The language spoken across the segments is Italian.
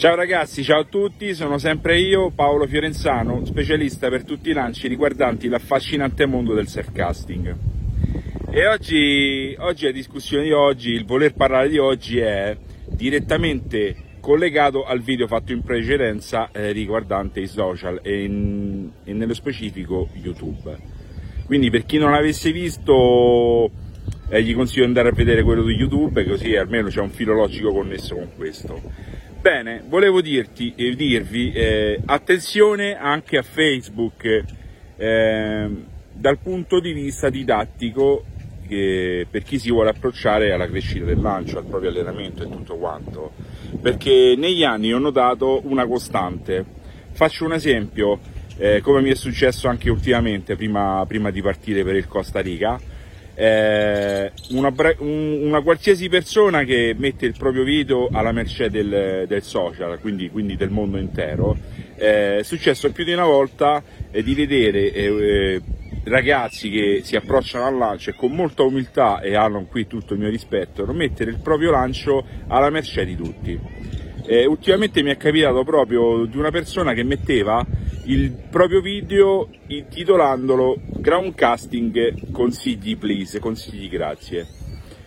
Ciao ragazzi, ciao a tutti, sono sempre io, Paolo Fiorenzano, specialista per tutti i lanci riguardanti l'affascinante mondo del surfcasting. E oggi, oggi la discussione di oggi, il voler parlare di oggi è direttamente collegato al video fatto in precedenza eh, riguardante i social e, in, e nello specifico YouTube. Quindi per chi non l'avesse visto eh, gli consiglio di andare a vedere quello di YouTube così almeno c'è un filo logico connesso con questo. Bene, volevo dirti, eh, dirvi eh, attenzione anche a Facebook eh, dal punto di vista didattico per chi si vuole approcciare alla crescita del lancio, al proprio allenamento e tutto quanto, perché negli anni ho notato una costante. Faccio un esempio, eh, come mi è successo anche ultimamente prima, prima di partire per il Costa Rica eh, una, una, qualsiasi persona che mette il proprio video alla mercé del, del social, quindi, quindi, del mondo intero, eh, è successo più di una volta eh, di vedere eh, eh, ragazzi che si approcciano al lancio e con molta umiltà, e hanno qui tutto il mio rispetto, mettere il proprio lancio alla mercé di tutti. Eh, ultimamente mi è capitato proprio di una persona che metteva il proprio video intitolandolo Groundcasting consigli please, consigli grazie.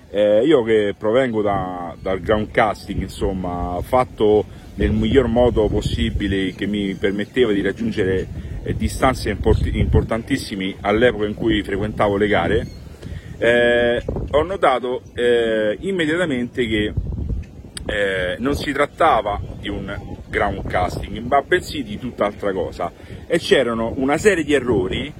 Eh, io che provengo da, dal groundcasting, insomma, fatto nel miglior modo possibile che mi permetteva di raggiungere eh, distanze import- importantissime all'epoca in cui frequentavo le gare, eh, ho notato eh, immediatamente che eh, non si trattava di un ground casting, ma bensì di tutt'altra cosa e c'erano una serie di errori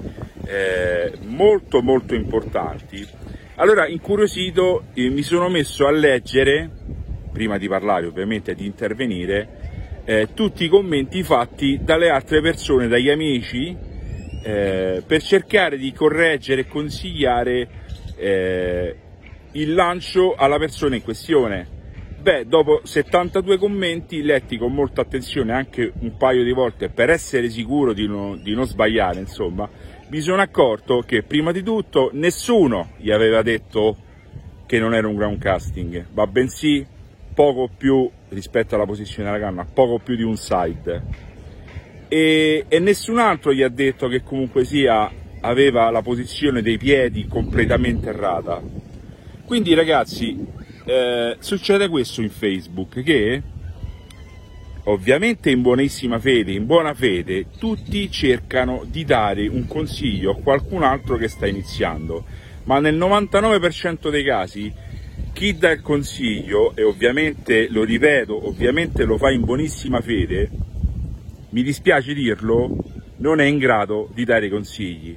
eh, molto molto importanti. Allora, incuriosito, eh, mi sono messo a leggere, prima di parlare ovviamente di intervenire, eh, tutti i commenti fatti dalle altre persone, dagli amici, eh, per cercare di correggere e consigliare eh, il lancio alla persona in questione Beh, dopo 72 commenti letti con molta attenzione anche un paio di volte per essere sicuro di, no, di non sbagliare, insomma, mi sono accorto che prima di tutto nessuno gli aveva detto che non era un ground casting, ma bensì poco più rispetto alla posizione della canna, poco più di un side. E, e nessun altro gli ha detto che comunque sia aveva la posizione dei piedi completamente errata. Quindi ragazzi, eh, succede questo in Facebook che ovviamente in buonissima fede, in buona fede, tutti cercano di dare un consiglio a qualcun altro che sta iniziando, ma nel 99% dei casi chi dà il consiglio, e ovviamente lo ripeto, ovviamente lo fa in buonissima fede, mi dispiace dirlo, non è in grado di dare consigli,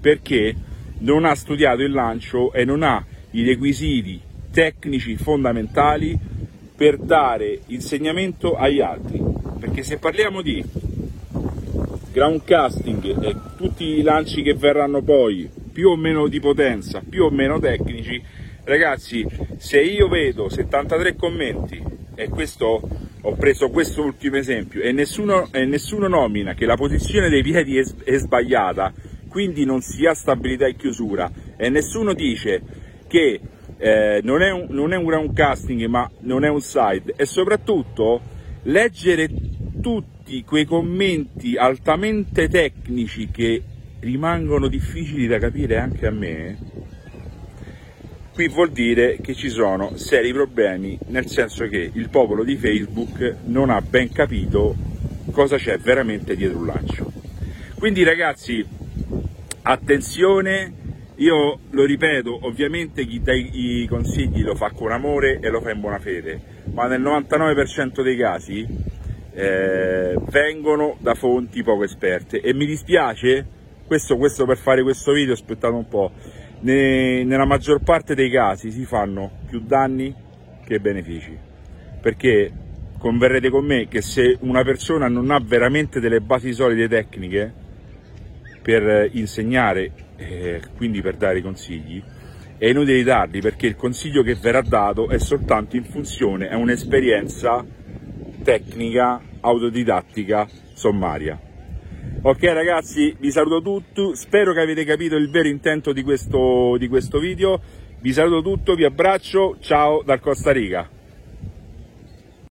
perché non ha studiato il lancio e non ha i requisiti tecnici fondamentali per dare insegnamento agli altri. Perché se parliamo di ground casting e tutti i lanci che verranno poi, più o meno di potenza, più o meno tecnici, ragazzi, se io vedo 73 commenti e questo ho preso questo ultimo esempio e nessuno, e nessuno nomina che la posizione dei piedi è, è sbagliata, quindi non si ha stabilità e chiusura e nessuno dice che eh, non, è un, non è un ground casting ma non è un side e soprattutto leggere tutti quei commenti altamente tecnici che rimangono difficili da capire anche a me, qui vuol dire che ci sono seri problemi, nel senso che il popolo di Facebook non ha ben capito cosa c'è veramente dietro un lancio. Quindi ragazzi, attenzione io lo ripeto, ovviamente chi dà i consigli lo fa con amore e lo fa in buona fede, ma nel 99% dei casi eh, vengono da fonti poco esperte. E mi dispiace, questo, questo per fare questo video, aspettate un po', ne, nella maggior parte dei casi si fanno più danni che benefici, perché converrete con me che se una persona non ha veramente delle basi solide tecniche per insegnare eh, quindi per dare consigli, è inutile darli perché il consiglio che verrà dato è soltanto in funzione, è un'esperienza tecnica, autodidattica, sommaria. Ok ragazzi, vi saluto tutti, spero che avete capito il vero intento di questo, di questo video, vi saluto tutto, vi abbraccio, ciao dal Costa Rica.